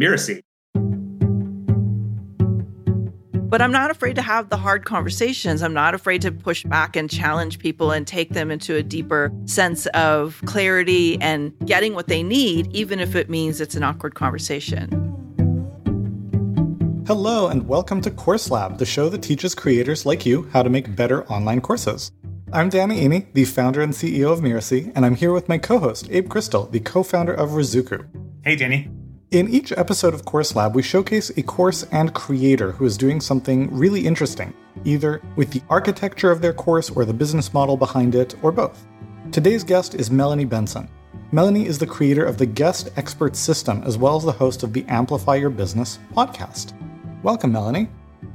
Mirasee. But I'm not afraid to have the hard conversations. I'm not afraid to push back and challenge people and take them into a deeper sense of clarity and getting what they need, even if it means it's an awkward conversation. Hello, and welcome to Course Lab, the show that teaches creators like you how to make better online courses. I'm Danny Iny, the founder and CEO of Mirasee, and I'm here with my co host, Abe Crystal, the co founder of Ruzuku. Hey, Danny. In each episode of Course Lab, we showcase a course and creator who is doing something really interesting, either with the architecture of their course or the business model behind it, or both. Today's guest is Melanie Benson. Melanie is the creator of the Guest Expert System, as well as the host of the Amplify Your Business podcast. Welcome, Melanie.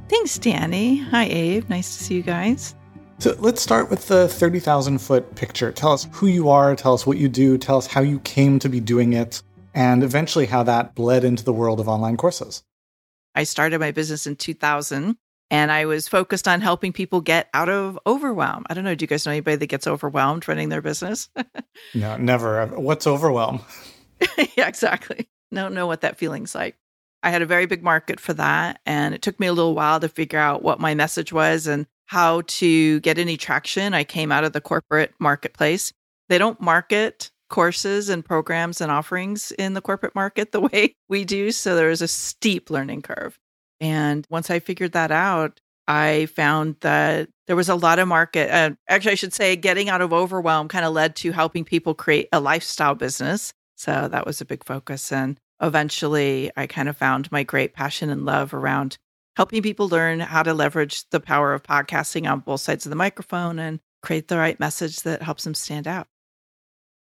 Thanks, Danny. Hi, Abe. Nice to see you guys. So let's start with the 30,000 foot picture. Tell us who you are, tell us what you do, tell us how you came to be doing it, and eventually how that bled into the world of online courses. I started my business in 2000 and I was focused on helping people get out of overwhelm. I don't know. Do you guys know anybody that gets overwhelmed running their business? no, never. What's overwhelm? yeah, exactly. Don't know what that feeling's like. I had a very big market for that. And it took me a little while to figure out what my message was and how to get any traction. I came out of the corporate marketplace. They don't market courses and programs and offerings in the corporate market the way we do. So there was a steep learning curve. And once I figured that out, I found that there was a lot of market. Uh, actually, I should say, getting out of overwhelm kind of led to helping people create a lifestyle business. So that was a big focus. And eventually, I kind of found my great passion and love around helping people learn how to leverage the power of podcasting on both sides of the microphone and create the right message that helps them stand out.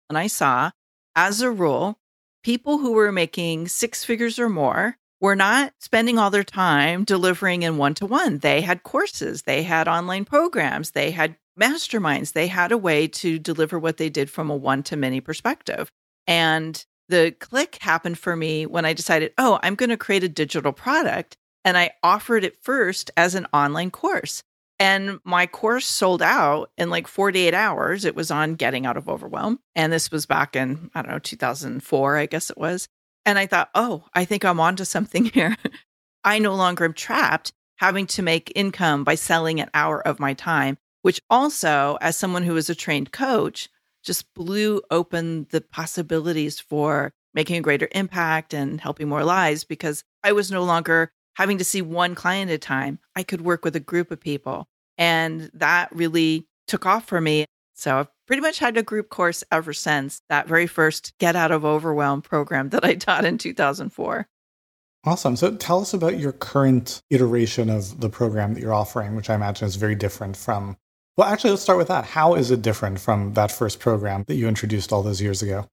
And I saw, as a rule, people who were making six figures or more were not spending all their time delivering in one to one. They had courses, they had online programs, they had masterminds, they had a way to deliver what they did from a one to many perspective. And the click happened for me when I decided, oh, I'm going to create a digital product. And I offered it first as an online course. And my course sold out in like 48 hours. It was on getting out of overwhelm. And this was back in, I don't know, 2004, I guess it was. And I thought, oh, I think I'm onto something here. I no longer am trapped having to make income by selling an hour of my time, which also, as someone who is a trained coach, just blew open the possibilities for making a greater impact and helping more lives because I was no longer having to see one client at a time. I could work with a group of people. And that really took off for me. So I've pretty much had a group course ever since that very first Get Out of Overwhelm program that I taught in 2004. Awesome. So tell us about your current iteration of the program that you're offering, which I imagine is very different from. Well, actually, let's start with that. How is it different from that first program that you introduced all those years ago?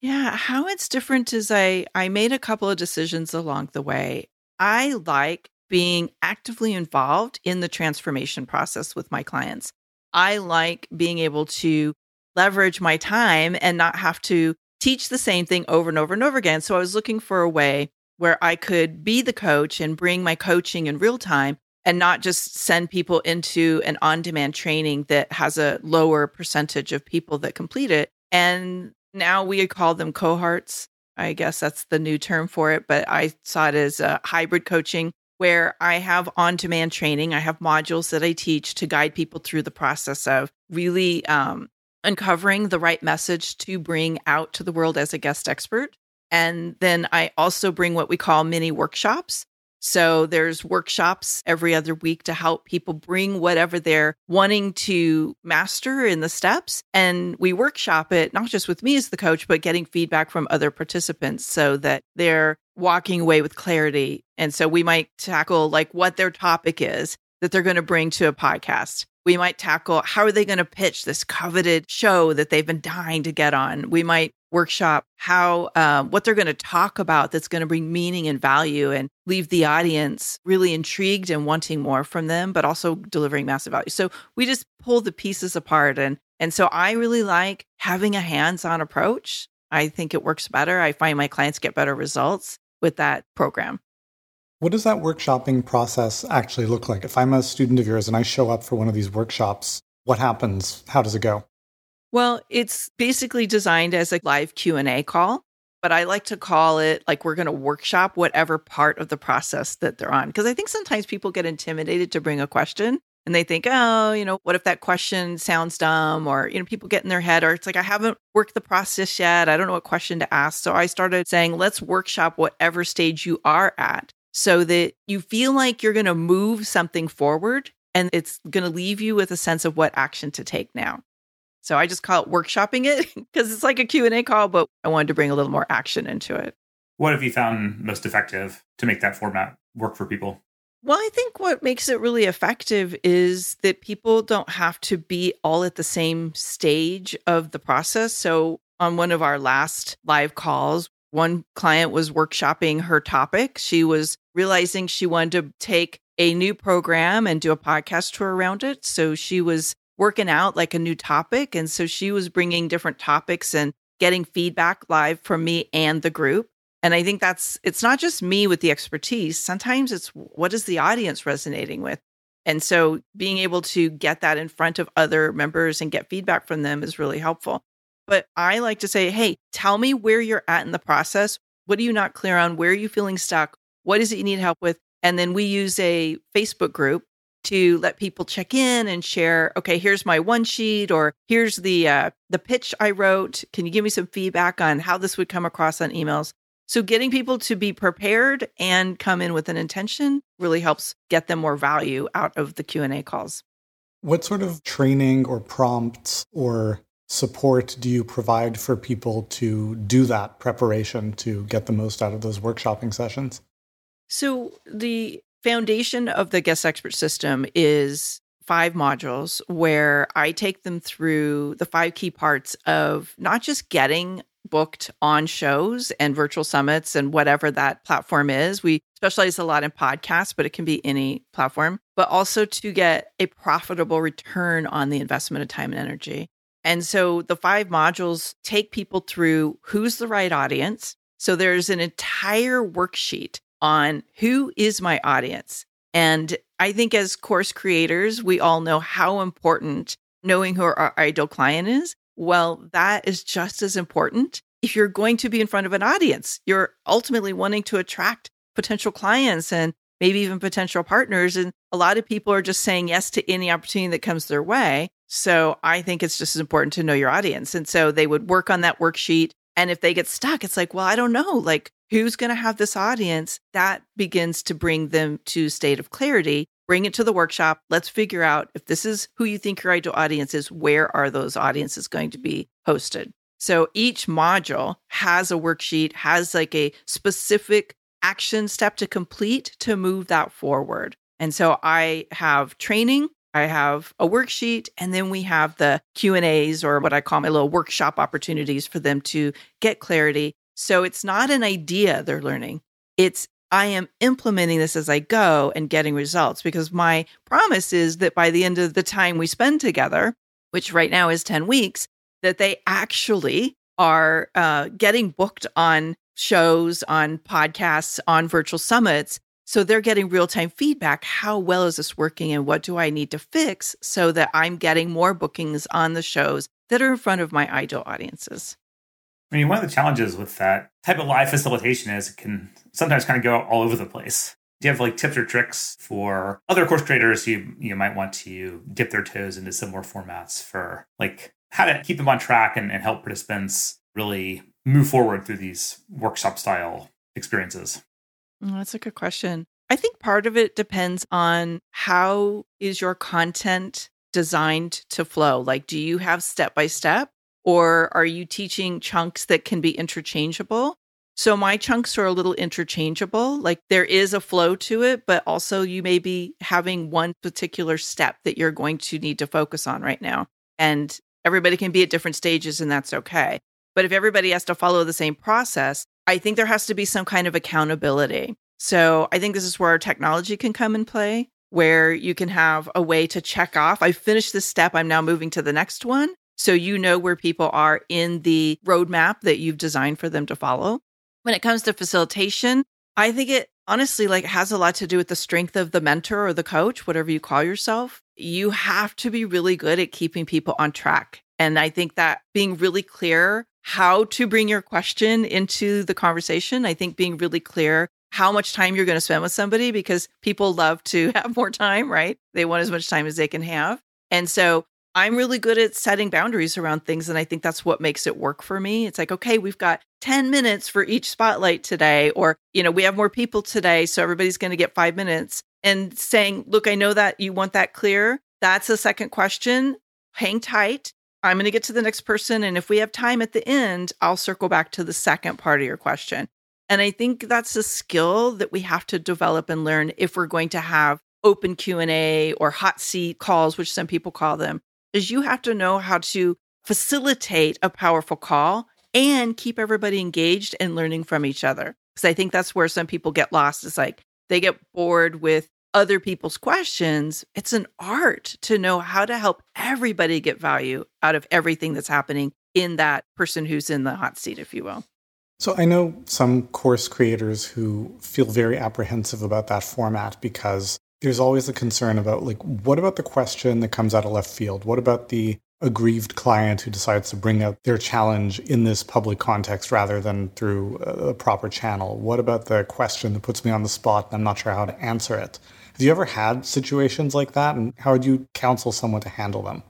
Yeah, how it's different is I I made a couple of decisions along the way. I like being actively involved in the transformation process with my clients. I like being able to leverage my time and not have to teach the same thing over and over and over again. So I was looking for a way where I could be the coach and bring my coaching in real time and not just send people into an on demand training that has a lower percentage of people that complete it. And now we call them cohorts. I guess that's the new term for it, but I saw it as a hybrid coaching where I have on demand training. I have modules that I teach to guide people through the process of really um, uncovering the right message to bring out to the world as a guest expert. And then I also bring what we call mini workshops so there's workshops every other week to help people bring whatever they're wanting to master in the steps. And we workshop it, not just with me as the coach, but getting feedback from other participants so that they're walking away with clarity. And so we might tackle like what their topic is that they're going to bring to a podcast. We might tackle how are they going to pitch this coveted show that they've been dying to get on. We might workshop how uh, what they're going to talk about that's going to bring meaning and value and leave the audience really intrigued and wanting more from them, but also delivering massive value. So we just pull the pieces apart and and so I really like having a hands-on approach. I think it works better. I find my clients get better results with that program. What does that workshopping process actually look like? If I'm a student of yours and I show up for one of these workshops, what happens? How does it go? Well, it's basically designed as a live Q&A call. but I like to call it like we're going to workshop whatever part of the process that they're on. Because I think sometimes people get intimidated to bring a question and they think, oh, you know, what if that question sounds dumb? Or, you know, people get in their head, or it's like, I haven't worked the process yet. I don't know what question to ask. So I started saying, let's workshop whatever stage you are at so that you feel like you're going to move something forward and it's going to leave you with a sense of what action to take now. So I just call it workshopping it because it's like a Q&A call, but I wanted to bring a little more action into it. What have you found most effective to make that format work for people? Well, I think what makes it really effective is that people don't have to be all at the same stage of the process. So, on one of our last live calls, one client was workshopping her topic. She was realizing she wanted to take a new program and do a podcast tour around it. So, she was working out like a new topic. And so, she was bringing different topics and getting feedback live from me and the group. And I think that's it's not just me with the expertise. Sometimes it's what is the audience resonating with? And so being able to get that in front of other members and get feedback from them is really helpful. But I like to say, hey, tell me where you're at in the process. What are you not clear on? Where are you feeling stuck? What is it you need help with? And then we use a Facebook group to let people check in and share okay here's my one sheet or here's the uh, the pitch i wrote can you give me some feedback on how this would come across on emails so getting people to be prepared and come in with an intention really helps get them more value out of the Q&A calls. What sort of training or prompts or support do you provide for people to do that preparation to get the most out of those workshopping sessions? So the foundation of the guest expert system is five modules where I take them through the five key parts of not just getting booked on shows and virtual summits and whatever that platform is. We specialize a lot in podcasts, but it can be any platform, but also to get a profitable return on the investment of time and energy. And so the five modules take people through who's the right audience. So there's an entire worksheet on who is my audience. And I think as course creators, we all know how important knowing who our ideal client is well, that is just as important. If you're going to be in front of an audience, you're ultimately wanting to attract potential clients and maybe even potential partners. And a lot of people are just saying yes to any opportunity that comes their way. So I think it's just as important to know your audience. And so they would work on that worksheet. And if they get stuck, it's like, well, I don't know, like who's going to have this audience? That begins to bring them to state of clarity bring it to the workshop. Let's figure out if this is who you think your ideal audience is, where are those audiences going to be hosted? So each module has a worksheet, has like a specific action step to complete to move that forward. And so I have training, I have a worksheet, and then we have the Q&As or what I call my little workshop opportunities for them to get clarity. So it's not an idea they're learning. It's I am implementing this as I go and getting results because my promise is that by the end of the time we spend together, which right now is 10 weeks, that they actually are uh, getting booked on shows, on podcasts, on virtual summits. So they're getting real time feedback. How well is this working and what do I need to fix so that I'm getting more bookings on the shows that are in front of my ideal audiences? I mean, one of the challenges with that type of live facilitation is it can sometimes kind of go all over the place. Do you have like tips or tricks for other course creators who you might want to dip their toes into similar formats for like how to keep them on track and, and help participants really move forward through these workshop style experiences? Oh, that's a good question. I think part of it depends on how is your content designed to flow? Like, do you have step by step or are you teaching chunks that can be interchangeable? So my chunks are a little interchangeable. Like there is a flow to it, but also you may be having one particular step that you're going to need to focus on right now. And everybody can be at different stages, and that's okay. But if everybody has to follow the same process, I think there has to be some kind of accountability. So I think this is where our technology can come in play, where you can have a way to check off. I finished this step. I'm now moving to the next one. So you know where people are in the roadmap that you've designed for them to follow. When it comes to facilitation, I think it honestly like has a lot to do with the strength of the mentor or the coach, whatever you call yourself. You have to be really good at keeping people on track. And I think that being really clear how to bring your question into the conversation. I think being really clear how much time you're going to spend with somebody because people love to have more time, right? They want as much time as they can have. And so I'm really good at setting boundaries around things. And I think that's what makes it work for me. It's like, okay, we've got 10 minutes for each spotlight today, or, you know, we have more people today. So everybody's going to get five minutes. And saying, look, I know that you want that clear. That's a second question. Hang tight. I'm going to get to the next person. And if we have time at the end, I'll circle back to the second part of your question. And I think that's a skill that we have to develop and learn if we're going to have open Q&A or hot seat calls, which some people call them, is you have to know how to facilitate a powerful call and keep everybody engaged and learning from each other. Because I think that's where some people get lost. It's like they get bored with other people's questions. It's an art to know how to help everybody get value out of everything that's happening in that person who's in the hot seat, if you will. So I know some course creators who feel very apprehensive about that format because there's always a concern about like what about the question that comes out of left field? What about the aggrieved client who decides to bring up their challenge in this public context rather than through a proper channel? What about the question that puts me on the spot and I'm not sure how to answer it? Have you ever had situations like that and how would you counsel someone to handle them?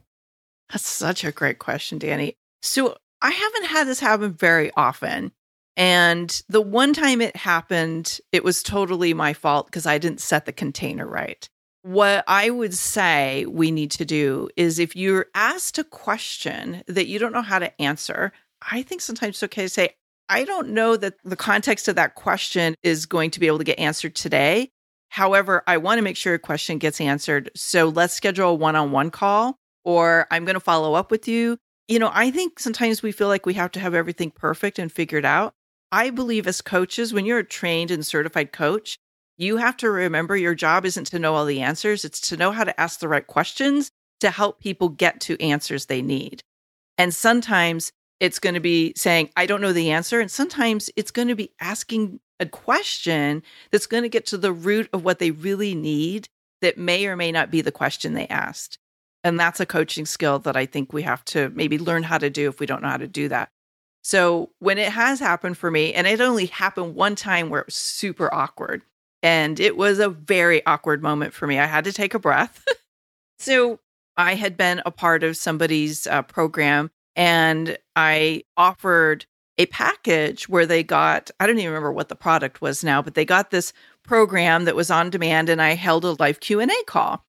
That's such a great question, Danny. So I haven't had this happen very often. And the one time it happened, it was totally my fault because I didn't set the container right. What I would say we need to do is if you're asked a question that you don't know how to answer, I think sometimes it's okay to say, I don't know that the context of that question is going to be able to get answered today. However, I want to make sure a question gets answered. So let's schedule a one on one call, or I'm going to follow up with you. You know, I think sometimes we feel like we have to have everything perfect and figured out. I believe as coaches, when you're a trained and certified coach, you have to remember your job isn't to know all the answers, it's to know how to ask the right questions to help people get to answers they need. And sometimes it's going to be saying, I don't know the answer. And sometimes it's going to be asking a question that's going to get to the root of what they really need that may or may not be the question they asked. And that's a coaching skill that I think we have to maybe learn how to do if we don't know how to do that. So when it has happened for me, and it only happened one time where it was super awkward, and it was a very awkward moment for me. I had to take a breath. so I had been a part of somebody's uh, program, and I offered a package where they got I don't even remember what the product was now, but they got this program that was on demand, and I held a live Q and A call.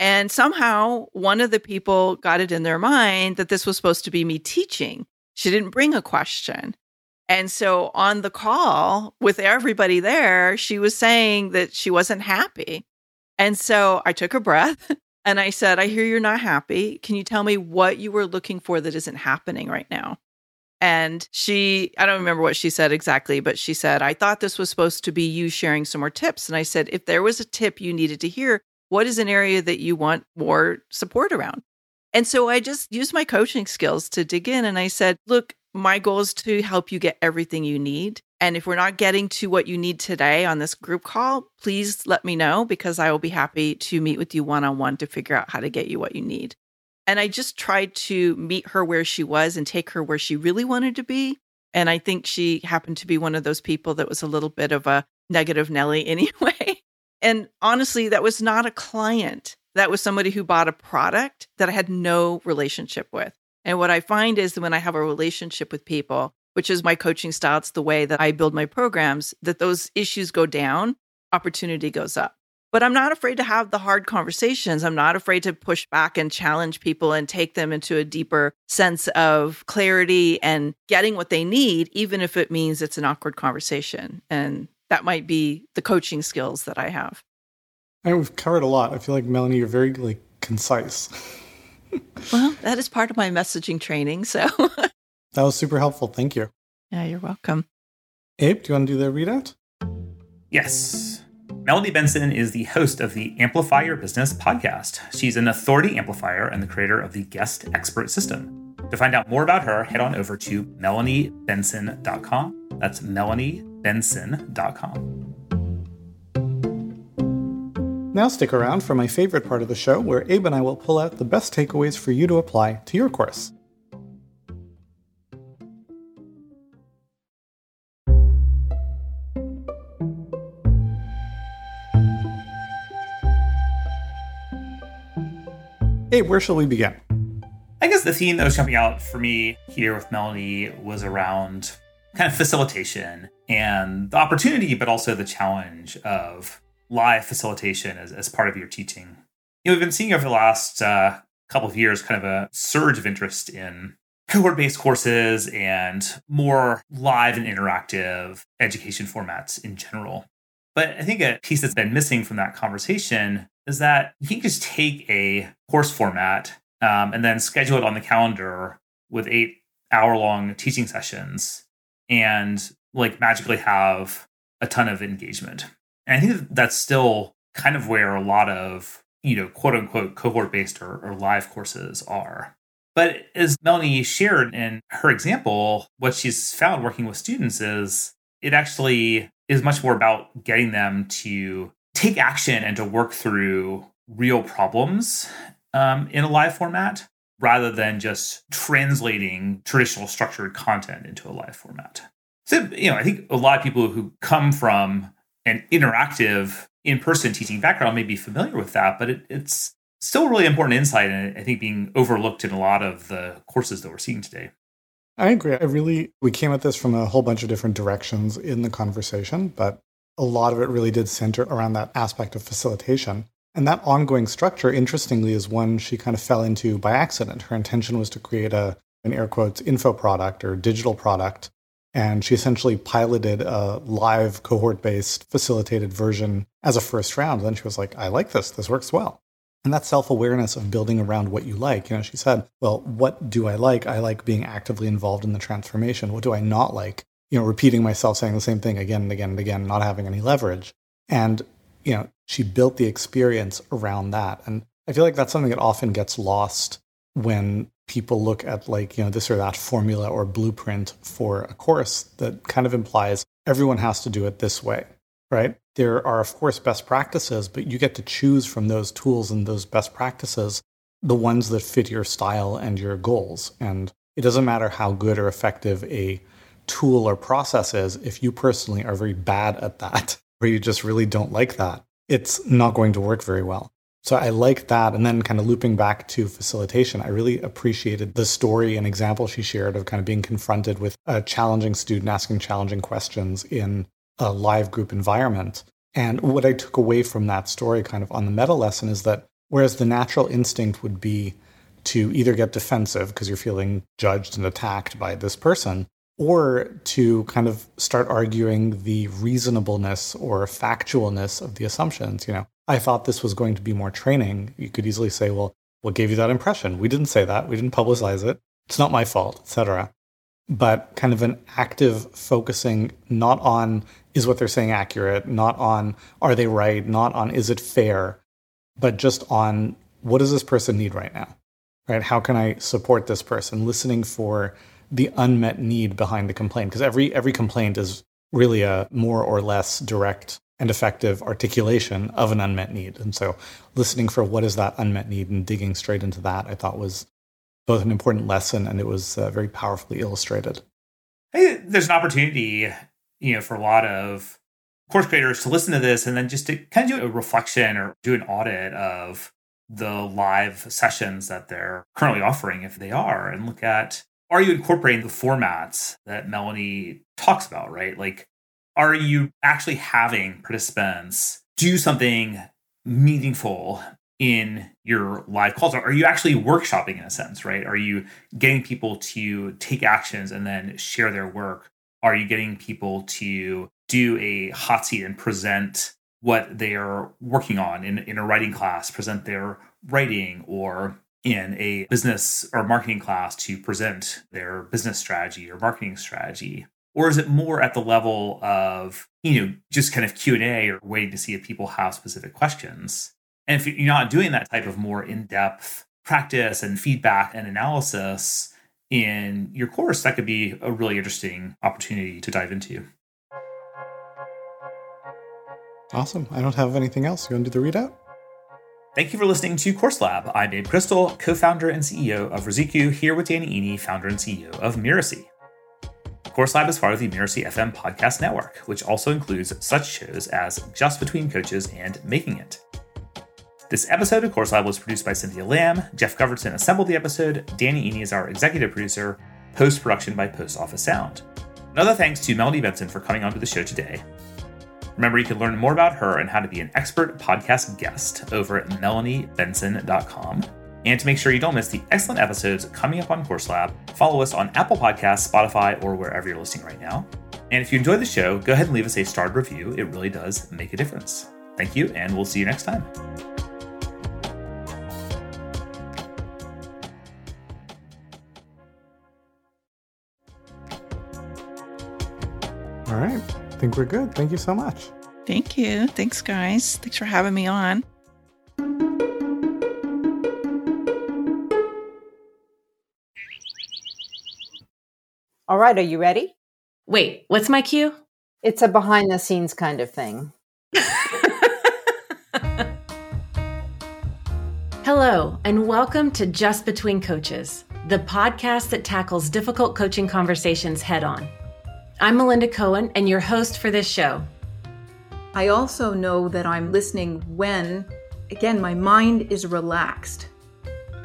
And somehow one of the people got it in their mind that this was supposed to be me teaching. She didn't bring a question. And so on the call with everybody there, she was saying that she wasn't happy. And so I took a breath and I said, I hear you're not happy. Can you tell me what you were looking for that isn't happening right now? And she, I don't remember what she said exactly, but she said, I thought this was supposed to be you sharing some more tips. And I said, if there was a tip you needed to hear, what is an area that you want more support around? And so I just used my coaching skills to dig in and I said, look, my goal is to help you get everything you need. And if we're not getting to what you need today on this group call, please let me know because I will be happy to meet with you one on one to figure out how to get you what you need. And I just tried to meet her where she was and take her where she really wanted to be. And I think she happened to be one of those people that was a little bit of a negative Nelly anyway. and honestly, that was not a client that was somebody who bought a product that I had no relationship with. And what I find is that when I have a relationship with people, which is my coaching style, it's the way that I build my programs, that those issues go down, opportunity goes up. But I'm not afraid to have the hard conversations. I'm not afraid to push back and challenge people and take them into a deeper sense of clarity and getting what they need, even if it means it's an awkward conversation. And that might be the coaching skills that I have. And we've covered a lot. I feel like Melanie, you're very like concise. well, that is part of my messaging training. So that was super helpful. Thank you. Yeah, you're welcome. Abe, do you want to do the readout? Yes. Melanie Benson is the host of the Amplify Your Business podcast. She's an authority amplifier and the creator of the Guest Expert System. To find out more about her, head on over to melaniebenson.com. That's melaniebenson.com. Now stick around for my favorite part of the show where Abe and I will pull out the best takeaways for you to apply to your course. Hey, where shall we begin? I guess the theme that was jumping out for me here with Melanie was around kind of facilitation and the opportunity, but also the challenge of live facilitation as, as part of your teaching. You know, we've been seeing over the last uh, couple of years kind of a surge of interest in cohort based courses and more live and interactive education formats in general. But I think a piece that's been missing from that conversation is that you can just take a course format um, and then schedule it on the calendar with eight hour long teaching sessions and like magically have a ton of engagement. And I think that's still kind of where a lot of, you know, quote unquote cohort based or, or live courses are. But as Melanie shared in her example, what she's found working with students is it actually is much more about getting them to take action and to work through real problems um, in a live format rather than just translating traditional structured content into a live format. So, you know, I think a lot of people who come from an interactive in person teaching background may be familiar with that, but it, it's still a really important insight and I think being overlooked in a lot of the courses that we're seeing today. I agree. I really, we came at this from a whole bunch of different directions in the conversation, but a lot of it really did center around that aspect of facilitation. And that ongoing structure, interestingly, is one she kind of fell into by accident. Her intention was to create a, an air quotes, info product or digital product. And she essentially piloted a live cohort based facilitated version as a first round. Then she was like, I like this. This works well. And that self awareness of building around what you like. You know, she said, Well, what do I like? I like being actively involved in the transformation. What do I not like? You know, repeating myself saying the same thing again and again and again, not having any leverage. And you know, she built the experience around that. And I feel like that's something that often gets lost when people look at like, you know, this or that formula or blueprint for a course that kind of implies everyone has to do it this way, right? There are, of course, best practices, but you get to choose from those tools and those best practices the ones that fit your style and your goals. And it doesn't matter how good or effective a tool or process is, if you personally are very bad at that, or you just really don't like that, it's not going to work very well. So I like that. And then kind of looping back to facilitation, I really appreciated the story and example she shared of kind of being confronted with a challenging student asking challenging questions in a live group environment. And what I took away from that story kind of on the meta lesson is that whereas the natural instinct would be to either get defensive because you're feeling judged and attacked by this person, or to kind of start arguing the reasonableness or factualness of the assumptions. You know, I thought this was going to be more training. You could easily say, well, what gave you that impression? We didn't say that. We didn't publicize it. It's not my fault, etc. But kind of an active focusing not on is what they're saying accurate, not on are they right, not on is it fair, but just on what does this person need right now? Right? How can I support this person? Listening for the unmet need behind the complaint because every every complaint is really a more or less direct and effective articulation of an unmet need. And so listening for what is that unmet need and digging straight into that I thought was both an important lesson and it was uh, very powerfully illustrated. Hey, there's an opportunity, you know, for a lot of course creators to listen to this and then just to kind of do a reflection or do an audit of the live sessions that they're currently offering if they are and look at are you incorporating the formats that Melanie talks about, right? Like, are you actually having participants do something meaningful in your live calls? Are you actually workshopping in a sense, right? Are you getting people to take actions and then share their work? Are you getting people to do a hot seat and present what they are working on in, in a writing class, present their writing or in a business or marketing class to present their business strategy or marketing strategy? Or is it more at the level of you know just kind of q&a or waiting to see if people have specific questions? And if you're not doing that type of more in-depth practice and feedback and analysis in your course that could be a really interesting opportunity to dive into. Awesome. I don't have anything else. You want to do the readout Thank you for listening to Course Lab. I'm Abe Crystal, co founder and CEO of Ruzuku, here with Danny Iny, founder and CEO of Mirasee. Course Lab is part of the Mirasee FM podcast network, which also includes such shows as Just Between Coaches and Making It. This episode of Course Lab was produced by Cynthia Lamb. Jeff Govertson assembled the episode. Danny Iny is our executive producer. Post production by Post Office Sound. Another thanks to Melanie Benson for coming onto the show today. Remember, you can learn more about her and how to be an expert podcast guest over at melaniebenson.com. And to make sure you don't miss the excellent episodes coming up on Course Lab, follow us on Apple Podcasts, Spotify, or wherever you're listening right now. And if you enjoyed the show, go ahead and leave us a starred review. It really does make a difference. Thank you, and we'll see you next time. All right. I think we're good. Thank you so much. Thank you. Thanks, guys. Thanks for having me on. All right, are you ready? Wait, what's my cue? It's a behind the scenes kind of thing. Hello, and welcome to Just Between Coaches, the podcast that tackles difficult coaching conversations head on. I'm Melinda Cohen, and your host for this show. I also know that I'm listening when, again, my mind is relaxed.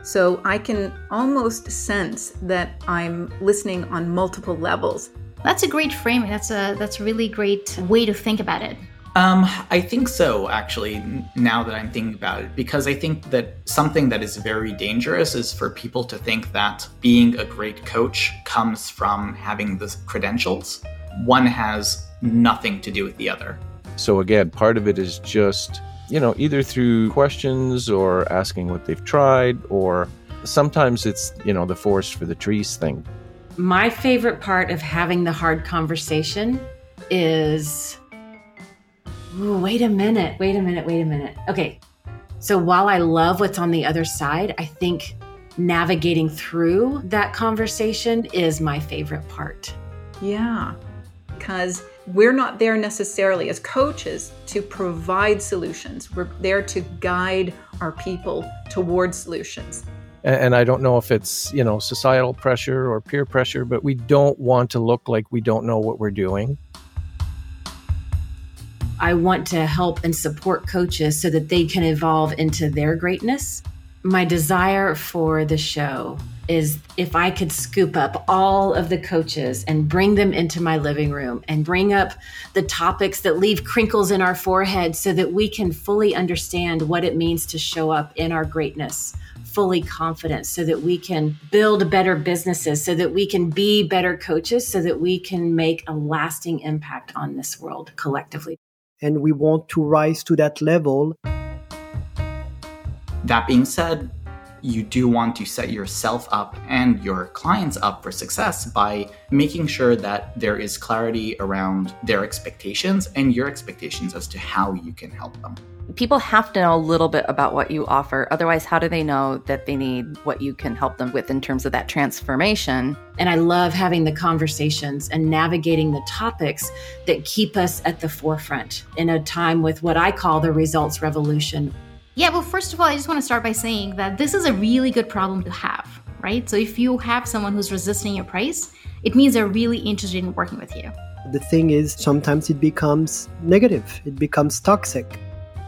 So I can almost sense that I'm listening on multiple levels. That's a great framing. That's a that's a really great way to think about it. Um, I think so, actually, now that I'm thinking about it, because I think that something that is very dangerous is for people to think that being a great coach comes from having the credentials. One has nothing to do with the other. So again, part of it is just, you know, either through questions or asking what they've tried, or sometimes it's, you know, the forest for the trees thing. My favorite part of having the hard conversation is. Ooh, wait a minute, wait a minute, wait a minute. Okay. So while I love what's on the other side, I think navigating through that conversation is my favorite part. Yeah, because we're not there necessarily as coaches to provide solutions. We're there to guide our people towards solutions. And I don't know if it's, you know, societal pressure or peer pressure, but we don't want to look like we don't know what we're doing. I want to help and support coaches so that they can evolve into their greatness. My desire for the show is if I could scoop up all of the coaches and bring them into my living room and bring up the topics that leave crinkles in our forehead so that we can fully understand what it means to show up in our greatness, fully confident, so that we can build better businesses, so that we can be better coaches, so that we can make a lasting impact on this world collectively. And we want to rise to that level. That being said, you do want to set yourself up and your clients up for success by making sure that there is clarity around their expectations and your expectations as to how you can help them. People have to know a little bit about what you offer. Otherwise, how do they know that they need what you can help them with in terms of that transformation? And I love having the conversations and navigating the topics that keep us at the forefront in a time with what I call the results revolution. Yeah, well, first of all, I just want to start by saying that this is a really good problem to have, right? So if you have someone who's resisting your price, it means they're really interested in working with you. The thing is, sometimes it becomes negative, it becomes toxic.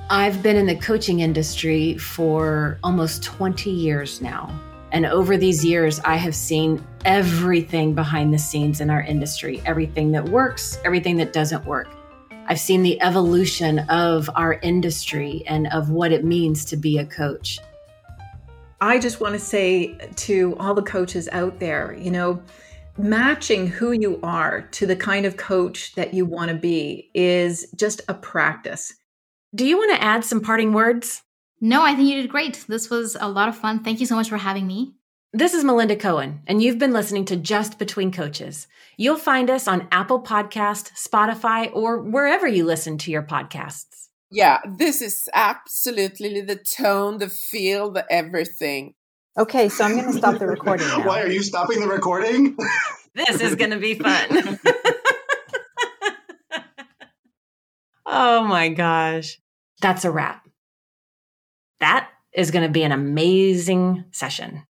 I've been in the coaching industry for almost 20 years now. And over these years, I have seen everything behind the scenes in our industry everything that works, everything that doesn't work. I've seen the evolution of our industry and of what it means to be a coach. I just want to say to all the coaches out there, you know, matching who you are to the kind of coach that you want to be is just a practice. Do you want to add some parting words? No, I think you did great. This was a lot of fun. Thank you so much for having me. This is Melinda Cohen, and you've been listening to Just Between Coaches. You'll find us on Apple Podcast, Spotify, or wherever you listen to your podcasts. Yeah, this is absolutely the tone, the feel, the everything. Okay, so I'm going to stop the recording now. Why are you stopping the recording? This is going to be fun. oh my gosh. That's a wrap. That is going to be an amazing session.